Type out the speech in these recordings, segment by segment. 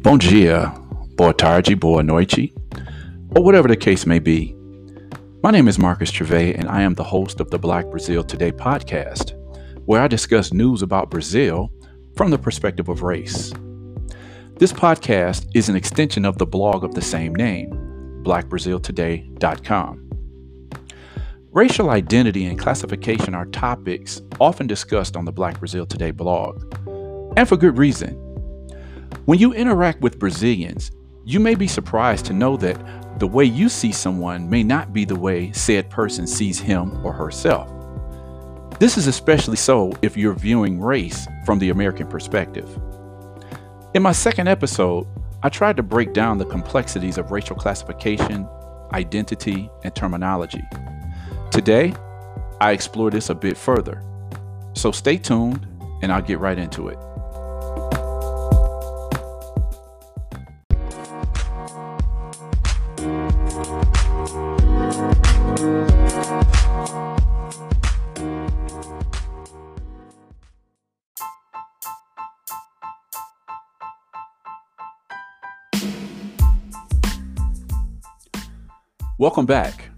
Bom dia, boa tarde, boa noite, or whatever the case may be. My name is Marques Travae, and I am the host of the Black Brazil Today podcast, where I discuss news about Brazil from the perspective of race. This podcast is an extension of the blog of the same name, blackbraziltoday.com. Racial identity and classification are topics often discussed on the Black Brazil Today blog, and for good reason. When you interact with Brazilians, you may be surprised to know that the way you see someone may not be the way said person sees him or herself. This is especially so if you're viewing race from the American perspective. In my second episode, I tried to break down the complexities of racial classification, identity, and terminology. Today, I explore this a bit further. So stay tuned and I'll get right into it. Welcome back.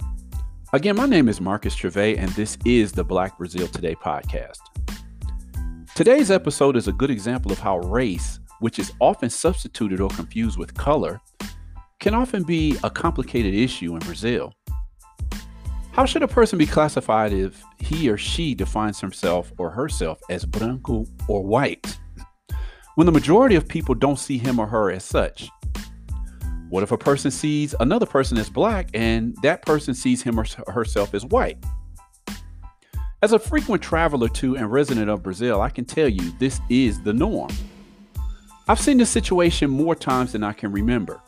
Again, my name is Marques Travae, and this is the Black Brazil Today podcast. Today's episode is a good example of how race, which is often substituted or confused with color, can often be a complicated issue in Brazil. How should a person be classified if he or she defines himself or herself as branco or white, when the majority of people don't see him or her as such? What if a person sees another person as black and that person sees him or herself as white? As a frequent traveler to and resident of Brazil, I can tell you this is the norm. I've seen this situation more times than I can remember.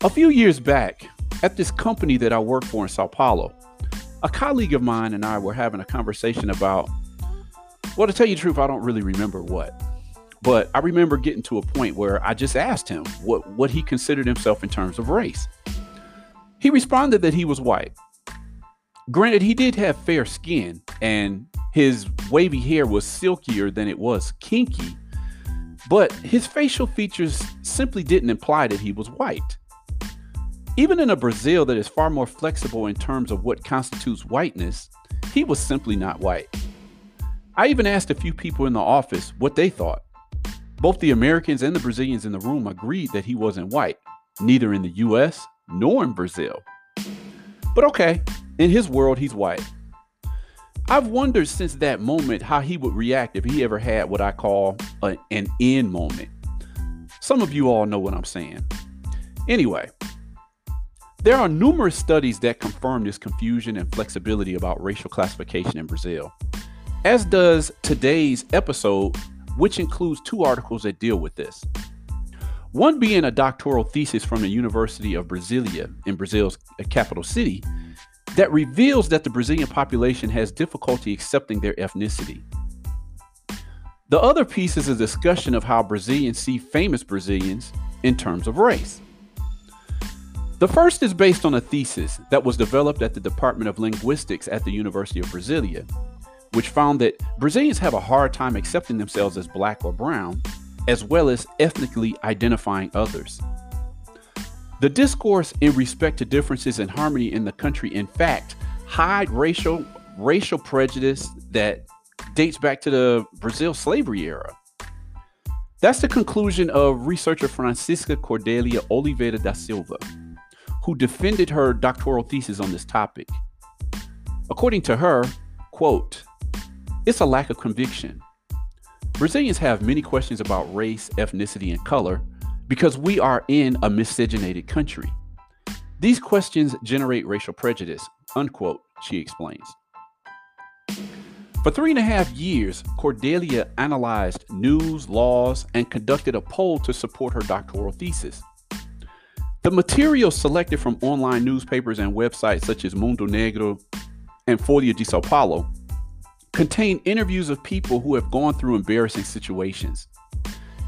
A few years back, at this company that I work for in Sao Paulo, a colleague of mine and I were having a conversation about, well, to tell you the truth, I don't really remember what. But I remember getting to a point where I just asked him what, what he considered himself in terms of race. He responded that he was white. Granted, he did have fair skin and his wavy hair was silkier than it was kinky, but his facial features simply didn't imply that he was white. Even in a Brazil that is far more flexible in terms of what constitutes whiteness, he was simply not white. I even asked a few people in the office what they thought. Both the Americans and the Brazilians in the room agreed that he wasn't white, neither in the US nor in Brazil. But okay, in his world, he's white. I've wondered since that moment how he would react if he ever had what I call a, an in moment. Some of you all know what I'm saying. Anyway, there are numerous studies that confirm this confusion and flexibility about racial classification in Brazil, as does today's episode which includes two articles that deal with this. One being a doctoral thesis from the University of Brasilia in Brazil's capital city that reveals that the Brazilian population has difficulty accepting their ethnicity. The other piece is a discussion of how Brazilians see famous Brazilians in terms of race. The first is based on a thesis that was developed at the Department of Linguistics at the University of Brasilia which found that Brazilians have a hard time accepting themselves as black or brown, as well as ethnically identifying others. The discourse in respect to differences and harmony in the country, in fact, hide racial racial prejudice that dates back to the Brazil slavery era. That's the conclusion of researcher Francisca Cordelia Oliveira da Silva, who defended her doctoral thesis on this topic. According to her, quote, it's a lack of conviction. Brazilians have many questions about race, ethnicity, and color because we are in a miscegenated country. These questions generate racial prejudice, unquote, she explains. For three and a half years, Cordelia analyzed news, laws, and conducted a poll to support her doctoral thesis. The material selected from online newspapers and websites such as Mundo Negro and Folha de Sao Paulo contain interviews of people who have gone through embarrassing situations.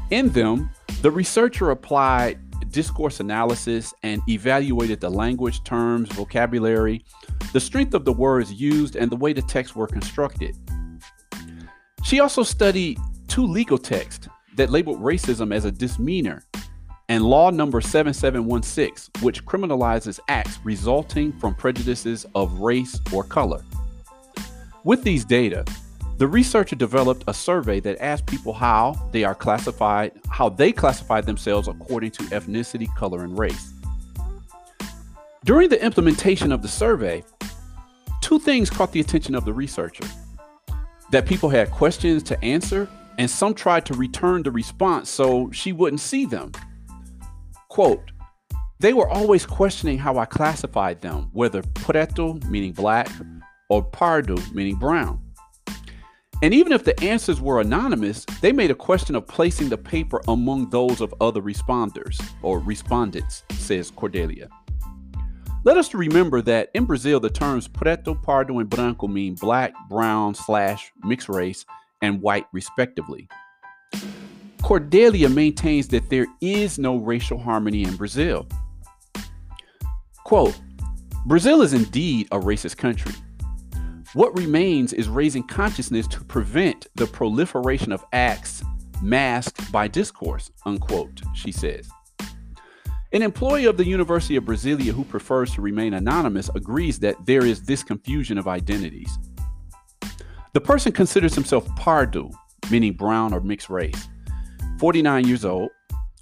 In them, the researcher applied discourse analysis and evaluated the language, terms, vocabulary, the strength of the words used, and the way the texts were constructed. She also studied two legal texts that labeled racism as a misdemeanor, and law number 7716, which criminalizes acts resulting from prejudices of race or color. With these data, the researcher developed a survey that asked people how they are classified, how they classified themselves according to ethnicity, color, and race. During the implementation of the survey, two things caught the attention of the researcher that people had questions to answer, and some tried to return the response so she wouldn't see them. Quote, they were always questioning how I classified them, whether preto, meaning black, or pardo, meaning brown. And even if the answers were anonymous, they made a question of placing the paper among those of other responders or respondents, says Cordelia. Let us remember that in Brazil, the terms preto, pardo, and branco mean black, brown, slash, mixed race, and white, respectively. Cordelia maintains that there is no racial harmony in Brazil. Quote Brazil is indeed a racist country. What remains is raising consciousness to prevent the proliferation of acts masked by discourse, unquote, she says. An employee of the University of Brasilia who prefers to remain anonymous agrees that there is this confusion of identities. The person considers himself pardo, meaning brown or mixed race, 49 years old,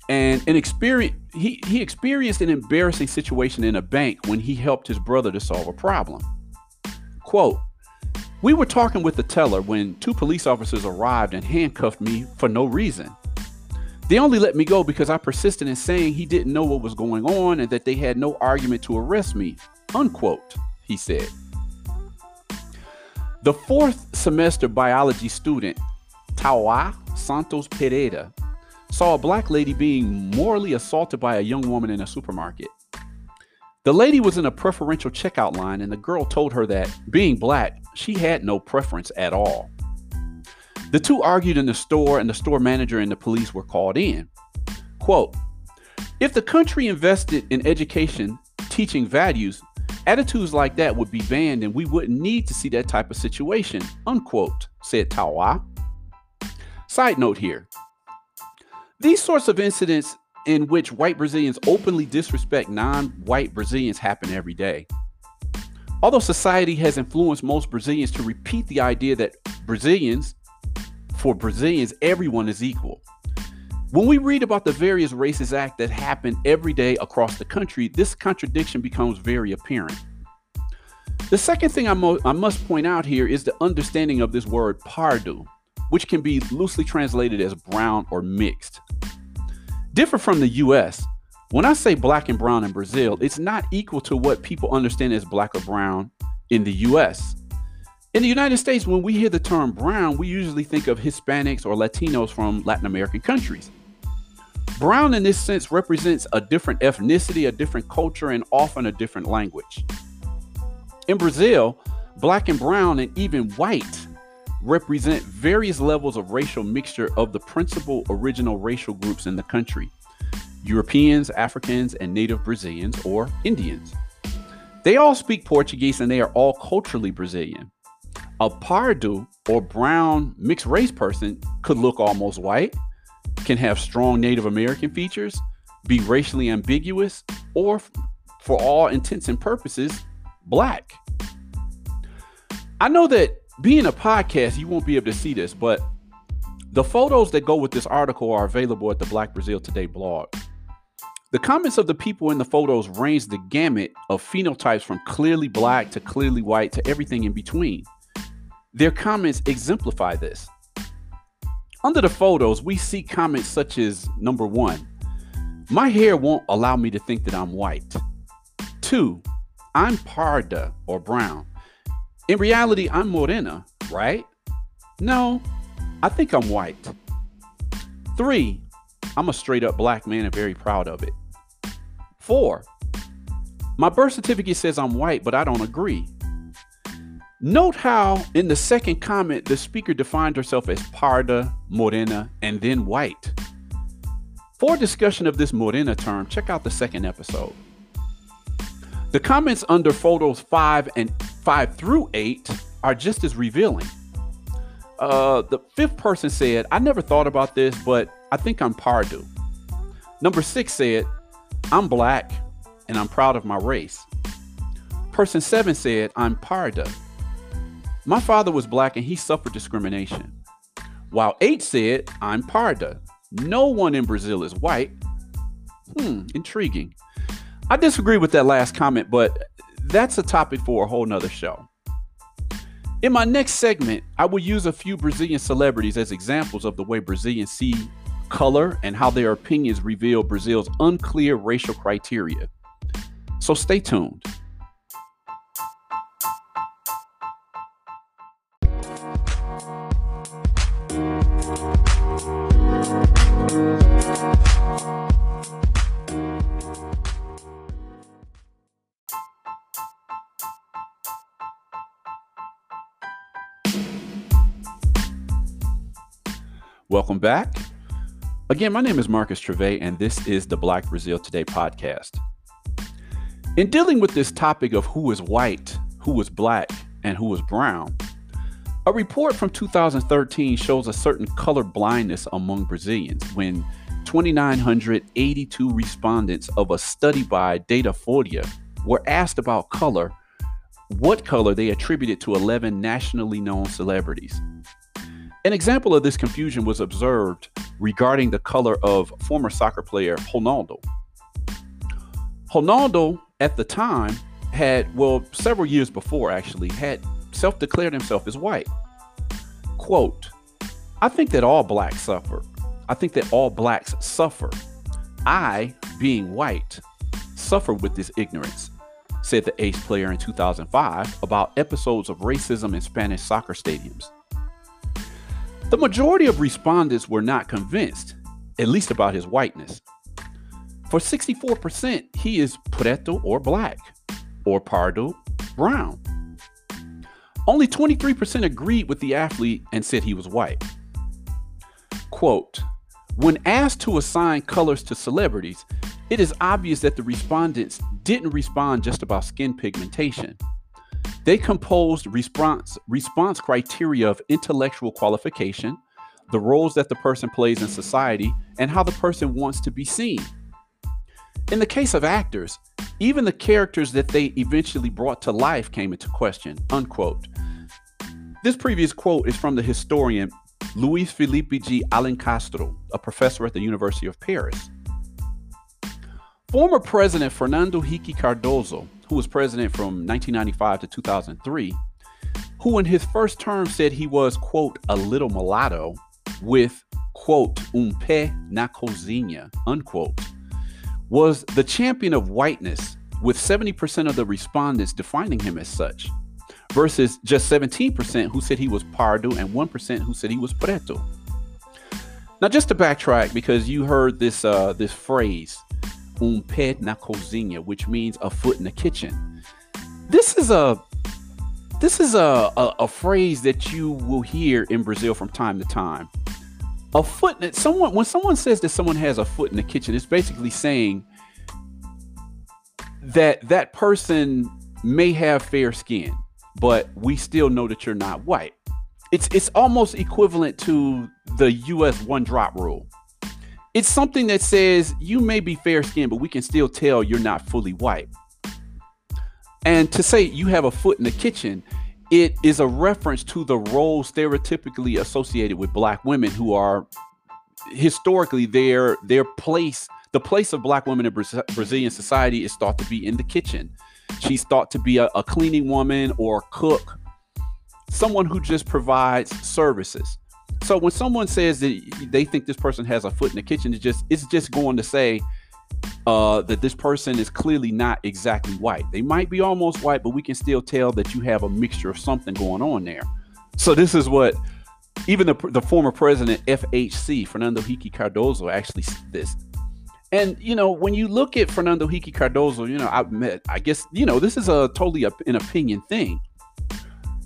and an experience he, he experienced an embarrassing situation in a bank when he helped his brother to solve a problem. Quote, we were talking with the teller when two police officers arrived and handcuffed me for no reason. They only let me go because I persisted in saying he didn't know what was going on and that they had no argument to arrest me. Unquote, he said. The fourth semester biology student, Tawa Santos Pereira, saw a black lady being morally assaulted by a young woman in a supermarket. The lady was in a preferential checkout line, and the girl told her that, being black, she had no preference at all. The two argued in the store, and the store manager and the police were called in. Quote If the country invested in education, teaching values, attitudes like that would be banned, and we wouldn't need to see that type of situation, unquote, said Tawa. Side note here these sorts of incidents in which white Brazilians openly disrespect non white Brazilians happen every day. Although society has influenced most Brazilians to repeat the idea that Brazilians, for Brazilians, everyone is equal. When we read about the various racist acts that happen every day across the country, this contradiction becomes very apparent. The second thing I, mo- I must point out here is the understanding of this word pardo, which can be loosely translated as brown or mixed. Different from the US, when I say black and brown in Brazil, it's not equal to what people understand as black or brown in the US. In the United States, when we hear the term brown, we usually think of Hispanics or Latinos from Latin American countries. Brown, in this sense, represents a different ethnicity, a different culture, and often a different language. In Brazil, black and brown, and even white represent various levels of racial mixture of the principal original racial groups in the country Europeans, Africans, and native Brazilians or Indians. They all speak Portuguese and they are all culturally Brazilian. A pardo or brown mixed race person could look almost white, can have strong Native American features, be racially ambiguous, or for all intents and purposes, black. I know that being a podcast, you won't be able to see this, but the photos that go with this article are available at the Black Brazil Today blog. The comments of the people in the photos range the gamut of phenotypes from clearly black to clearly white to everything in between. Their comments exemplify this. Under the photos, we see comments such as number one, my hair won't allow me to think that I'm white. Two, I'm parda or brown. In reality, I'm morena, right? No, I think I'm white. Three, I'm a straight up black man and very proud of it. Four, my birth certificate says I'm white, but I don't agree. Note how in the second comment, the speaker defined herself as parda, morena, and then white. For discussion of this morena term, check out the second episode. The comments under photos 5 and 5 through 8 are just as revealing. Uh, the fifth person said, I never thought about this, but I think I'm Pardo. Number six said, I'm black and I'm proud of my race. Person seven said, I'm Parda. My father was black and he suffered discrimination. While eight said, I'm Parda. No one in Brazil is white. Hmm, intriguing. I disagree with that last comment, but that's a topic for a whole nother show. In my next segment, I will use a few Brazilian celebrities as examples of the way Brazilians see color and how their opinions reveal Brazil's unclear racial criteria. So stay tuned. Welcome back. Again, my name is Marques Travae, and this is the Black Brazil Today podcast. In dealing with this topic of who is white, who is black, and who is brown, a report from 2013 shows a certain color blindness among Brazilians when 2,982 respondents of a study by Datafolha were asked about color, what color they attributed to 11 nationally known celebrities. An example of this confusion was observed regarding the color of former soccer player Ronaldo. Ronaldo, at the time, had, well, several years before actually, had self declared himself as white. Quote, I think that all blacks suffer. I think that all blacks suffer. I, being white, suffer with this ignorance, said the ace player in 2005 about episodes of racism in Spanish soccer stadiums. The majority of respondents were not convinced, at least about his whiteness. For 64%, he is preto or black, or pardo, brown. Only 23% agreed with the athlete and said he was white. Quote When asked to assign colors to celebrities, it is obvious that the respondents didn't respond just about skin pigmentation. They composed response, response criteria of intellectual qualification, the roles that the person plays in society, and how the person wants to be seen. In the case of actors, even the characters that they eventually brought to life came into question. Unquote. This previous quote is from the historian Luis Felipe de Alencastro, a professor at the University of Paris. Former President Fernando Henrique Cardoso who was president from 1995 to 2003, who in his first term said he was, quote, a little mulatto with, quote, um pé na cozinha, unquote, was the champion of whiteness, with 70% of the respondents defining him as such, versus just 17% who said he was pardo and 1% who said he was preto. Now, just to backtrack, because you heard this uh, this phrase, um pé na cozinha, which means a foot in the kitchen. This is a this is a, a, a phrase that you will hear in Brazil from time to time. A foot in someone when someone says that someone has a foot in the kitchen, it's basically saying that that person may have fair skin, but we still know that you're not white. It's it's almost equivalent to the US one drop rule it's something that says you may be fair skinned, but we can still tell you're not fully white. And to say you have a foot in the kitchen, it is a reference to the role stereotypically associated with black women who are historically their their place the place of black women in Bra- Brazilian society is thought to be in the kitchen. She's thought to be a, a cleaning woman or a cook, someone who just provides services. So when someone says that they think this person has a foot in the kitchen, it's just it's just going to say uh, that this person is clearly not exactly white. They might be almost white, but we can still tell that you have a mixture of something going on there. So this is what even the, the former president FHC Fernando Henrique Cardoso actually said this. And you know, when you look at Fernando Henrique Cardoso, you know, I met, I guess you know this is a totally a, an opinion thing.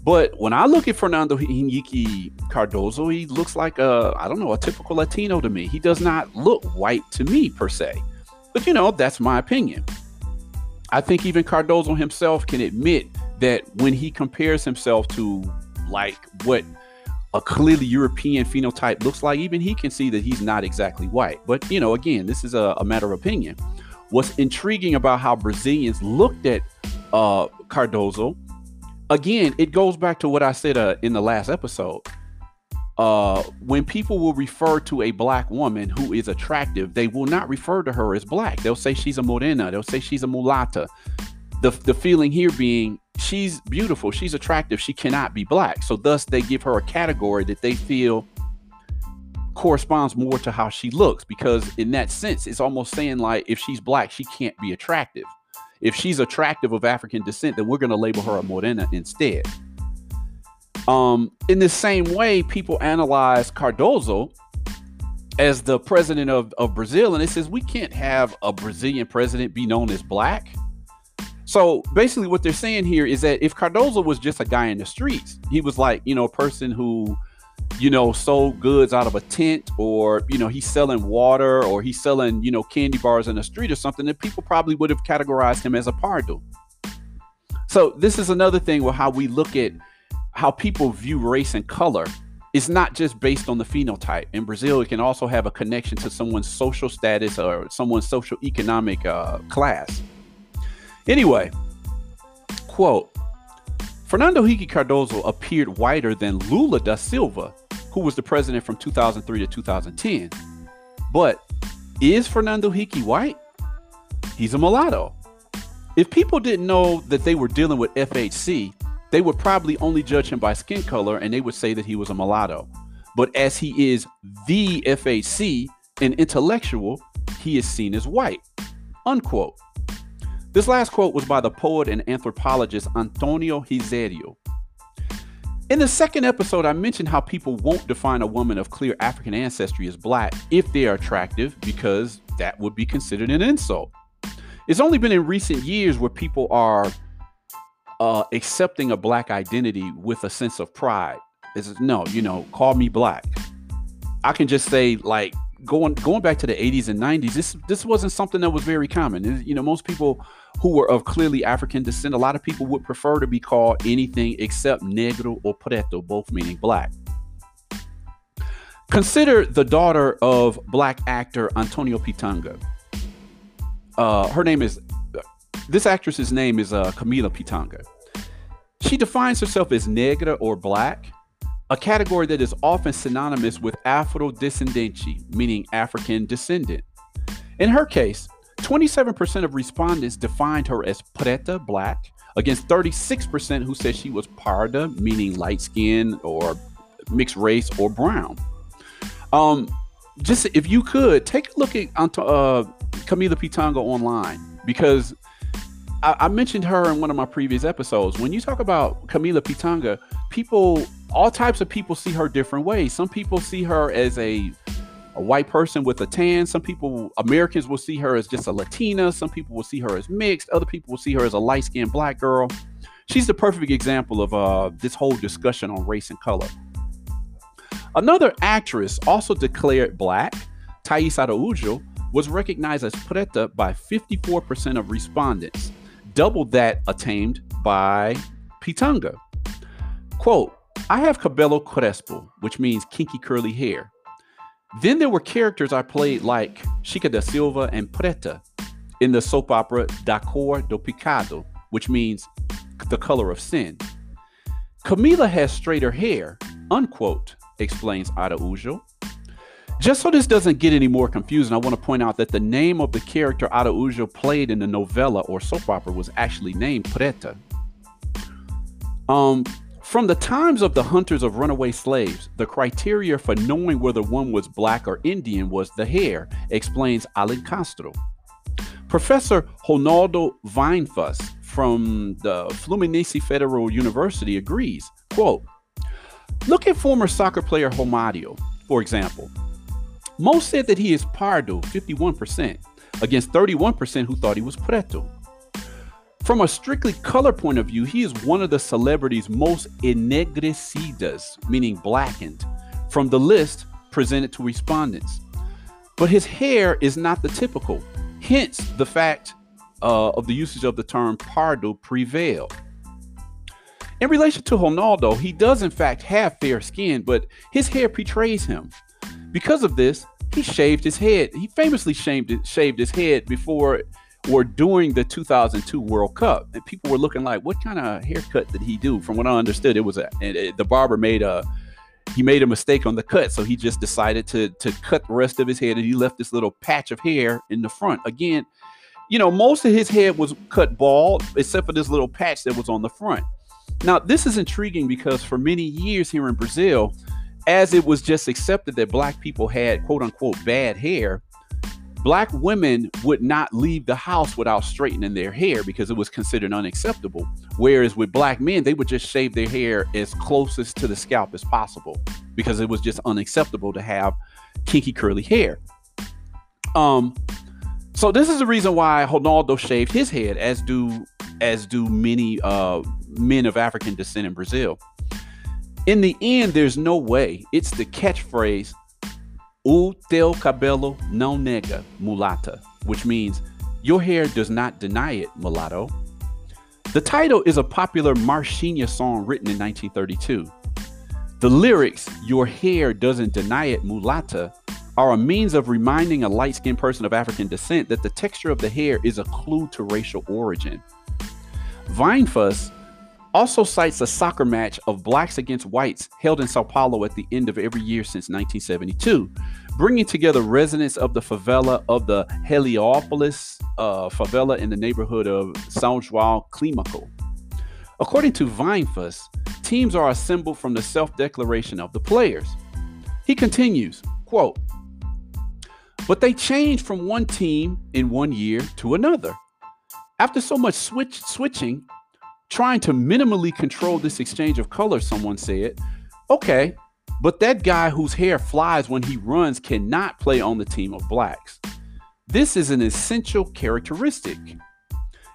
But when I look at Fernando Henrique Cardoso, he looks like a, I don't know, a typical Latino to me. He does not look white to me per se. But you know, that's my opinion. I think even Cardoso himself can admit that when he compares himself to like what a clearly European phenotype looks like, even he can see that he's not exactly white. But, you know, again, this is a, a matter of opinion. What's intriguing about how Brazilians looked at uh, Cardoso, again, it goes back to what I said uh, in the last episode. Uh, when people will refer to a black woman who is attractive, they will not refer to her as black. They'll say she's a morena. They'll say she's a mulata. The, the feeling here being she's beautiful, she's attractive, she cannot be black. So thus they give her a category that they feel corresponds more to how she looks because in that sense it's almost saying like if she's black she can't be attractive. If she's attractive of African descent then we're going to label her a morena instead. Um in the same way people analyze Cardoso as the president of, of Brazil and it says we can't have a Brazilian president be known as black so basically, what they're saying here is that if Cardoso was just a guy in the streets, he was like, you know, a person who, you know, sold goods out of a tent, or, you know, he's selling water, or he's selling, you know, candy bars in the street or something, then people probably would have categorized him as a pardo. So this is another thing with how we look at how people view race and color. It's not just based on the phenotype. In Brazil, it can also have a connection to someone's social status or someone's social economic uh, class. Anyway, quote Fernando Henrique Cardoso appeared whiter than Lula da Silva, who was the president from 2003 to 2010. But is Fernando Henrique white? He's a mulatto. If people didn't know that they were dealing with FHC, they would probably only judge him by skin color and they would say that he was a mulatto. But as he is the FHC, an intellectual, he is seen as white. Unquote. This last quote was by the poet and anthropologist Antonio Risério. In the second episode, I mentioned how people won't define a woman of clear African ancestry as black if they are attractive because that would be considered an insult. It's only been in recent years where people are uh, accepting a black identity with a sense of pride. Is no, you know, call me black. I can just say like going going back to the 80s and 90s. This this wasn't something that was very common. You know, most people who were of clearly African descent, a lot of people would prefer to be called anything except negro or preto, both meaning black. Consider the daughter of black actor Antonio Pitanga. Uh, her name is, this actress's name is uh, Camila Pitanga. She defines herself as negra or black, a category that is often synonymous with Afro-descendente, meaning African descendant. In her case, 27% of respondents defined her as preta, black, against 36% who said she was parda, meaning light skin or mixed race or brown. Um, just if you could take a look at uh, Camila Pitanga online because I, I, mentioned her in one of my previous episodes. When you talk about Camila Pitanga, people, all types of people see her different ways. Some people see her as a a white person with a tan. Some people, Americans, will see her as just a Latina. Some people will see her as mixed. Other people will see her as a light skinned black girl. She's the perfect example of uh, this whole discussion on race and color. Another actress, also declared black, Taís Araújo, was recognized as preta by 54% of respondents, double that attained by Pitanga. Quote, I have cabelo crespo, which means kinky curly hair. Then there were characters I played like Chica da Silva and Preta in the soap opera Da Cor do Pecado, which means the color of sin. Camila has straighter hair, unquote, explains Araújo. Just so this doesn't get any more confusing, I want to point out that the name of the character Araújo played in the novela or soap opera was actually named Preta. Um, from the times of the hunters of runaway slaves, the criteria for knowing whether one was black or Indian was the hair, explains Alencastro. Professor Ronaldo Vainfas from the Fluminense Federal University agrees. Quote, Look at former soccer player Romario, for example. Most said that he is pardo, 51%, against 31% who thought he was preto. From a strictly color point of view, he is one of the celebrities most ennegrecidas, meaning blackened, from the list presented to respondents. But his hair is not the typical, hence the fact uh, of the usage of the term pardo prevail. In relation to Ronaldo, he does in fact have fair skin, but his hair betrays him. Because of this, he shaved his head. He famously shaved his head before or during the 2002 World Cup. And people were looking like, what kind of haircut did he do? From what I understood, it was a, it, the barber made a, he made a mistake on the cut. So he just decided to, to cut the rest of his head and he left this little patch of hair in the front. Again, you know, most of his head was cut bald, except for this little patch that was on the front. Now, this is intriguing because for many years here in Brazil, as it was just accepted that black people had quote unquote bad hair, black women would not leave the house without straightening their hair because it was considered unacceptable. Whereas with black men, they would just shave their hair as closest to the scalp as possible because it was just unacceptable to have kinky curly hair. Um, so this is the reason why Ronaldo shaved his head, as do as do many uh, men of African descent in Brazil. In the end, there's no way. It's the catchphrase, O teu cabelo não nega, mulata, which means your hair does not deny it, mulatto. The title is a popular Marchinha song written in 1932. The lyrics, Your hair doesn't deny it, mulata, are a means of reminding a light skinned person of African descent that the texture of the hair is a clue to racial origin. Vainfas also cites a soccer match of blacks against whites held in Sao Paulo at the end of every year since 1972, bringing together residents of the favela of the Heliopolis uh, favela in the neighborhood of São João Climaco. According to Vainfas, teams are assembled from the self-declaration of the players. He continues, quote, but they change from one team in one year to another. After so much switch switching, trying to minimally control this exchange of color, someone said, okay, but that guy whose hair flies when he runs cannot play on the team of blacks. This is an essential characteristic.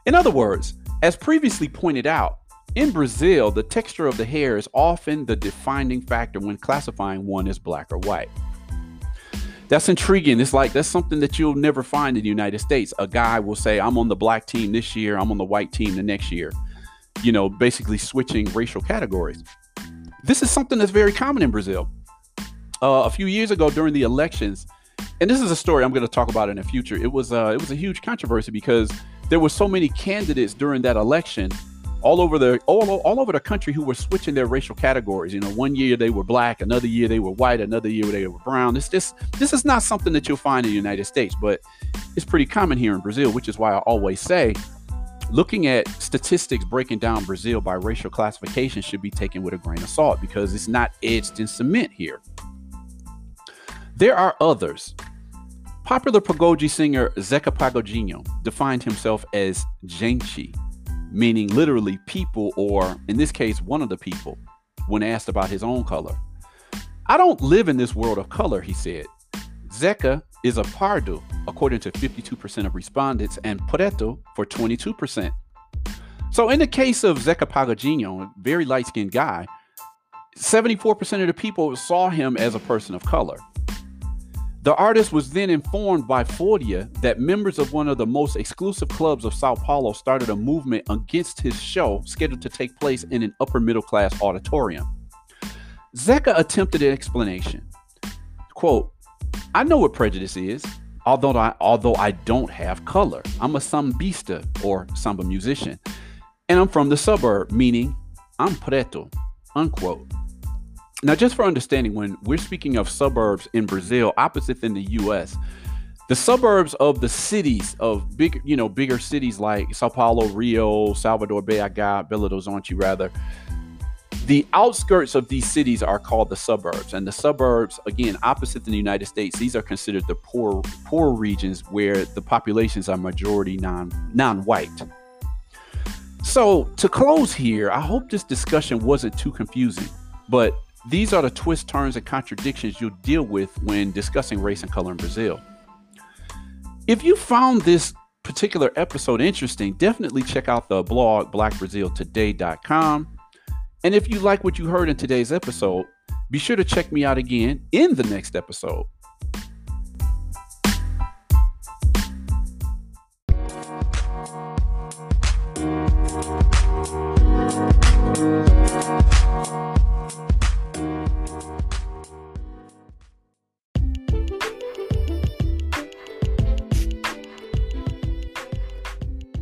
In other words, as previously pointed out, in Brazil, the texture of the hair is often the defining factor when classifying one as black or white. That's intriguing. It's like that's something that you'll never find in the United States. A guy will say, I'm on the black team this year, I'm on the white team the next year you know, basically switching racial categories. This is something that's very common in Brazil. Uh, a few years ago during the elections, and this is a story I'm going to talk about in the future. It was uh, it was a huge controversy because there were so many candidates during that election all over the all, all over the country who were switching their racial categories. You know, one year they were black, another year they were white, another year they were brown. This this this is not something that you'll find in the United States, but it's pretty common here in Brazil, which is why I always say looking at statistics breaking down Brazil by racial classification should be taken with a grain of salt because it's not etched in cement here. There are others. Popular pagode singer Zeca Pagodinho defined himself as gente, meaning literally people, or in this case, one of the people, when asked about his own color. I don't live in this world of color, he said. Zeca is a pardo, according to 52% of respondents, and preto for 22%. So, in the case of Zeca Pagodinho, a very light skinned guy, 74% of the people saw him as a person of color. The artist was then informed by Folha that members of one of the most exclusive clubs of Sao Paulo started a movement against his show scheduled to take place in an upper middle class auditorium. Zeca attempted an explanation. Quote, I know what prejudice is, although I although I don't have color. I'm a sambista or samba musician, and I'm from the suburb, meaning I'm preto. Unquote. Now, just for understanding, when we're speaking of suburbs in Brazil, opposite than the U.S., the suburbs of the cities of big, you know, bigger cities like Sao Paulo, Rio, Salvador, BH, Belo Horizonte, rather, the outskirts of these cities are called the suburbs and the suburbs again opposite the united states these are considered the poor poor regions where the populations are majority non non-white. So to close here i hope this discussion wasn't too confusing but these are the twists turns and contradictions you'll deal with when discussing race and color in brazil. If you found this particular episode interesting definitely check out the blog blackbraziltoday.com and if you like what you heard in today's episode, be sure to check me out again in the next episode.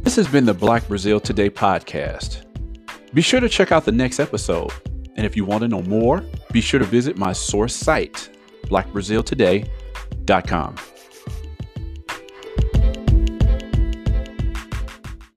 This has been the Black Brazil Today podcast. Be sure to check out the next episode. And if you want to know more, be sure to visit my source site, blackbraziltoday.com.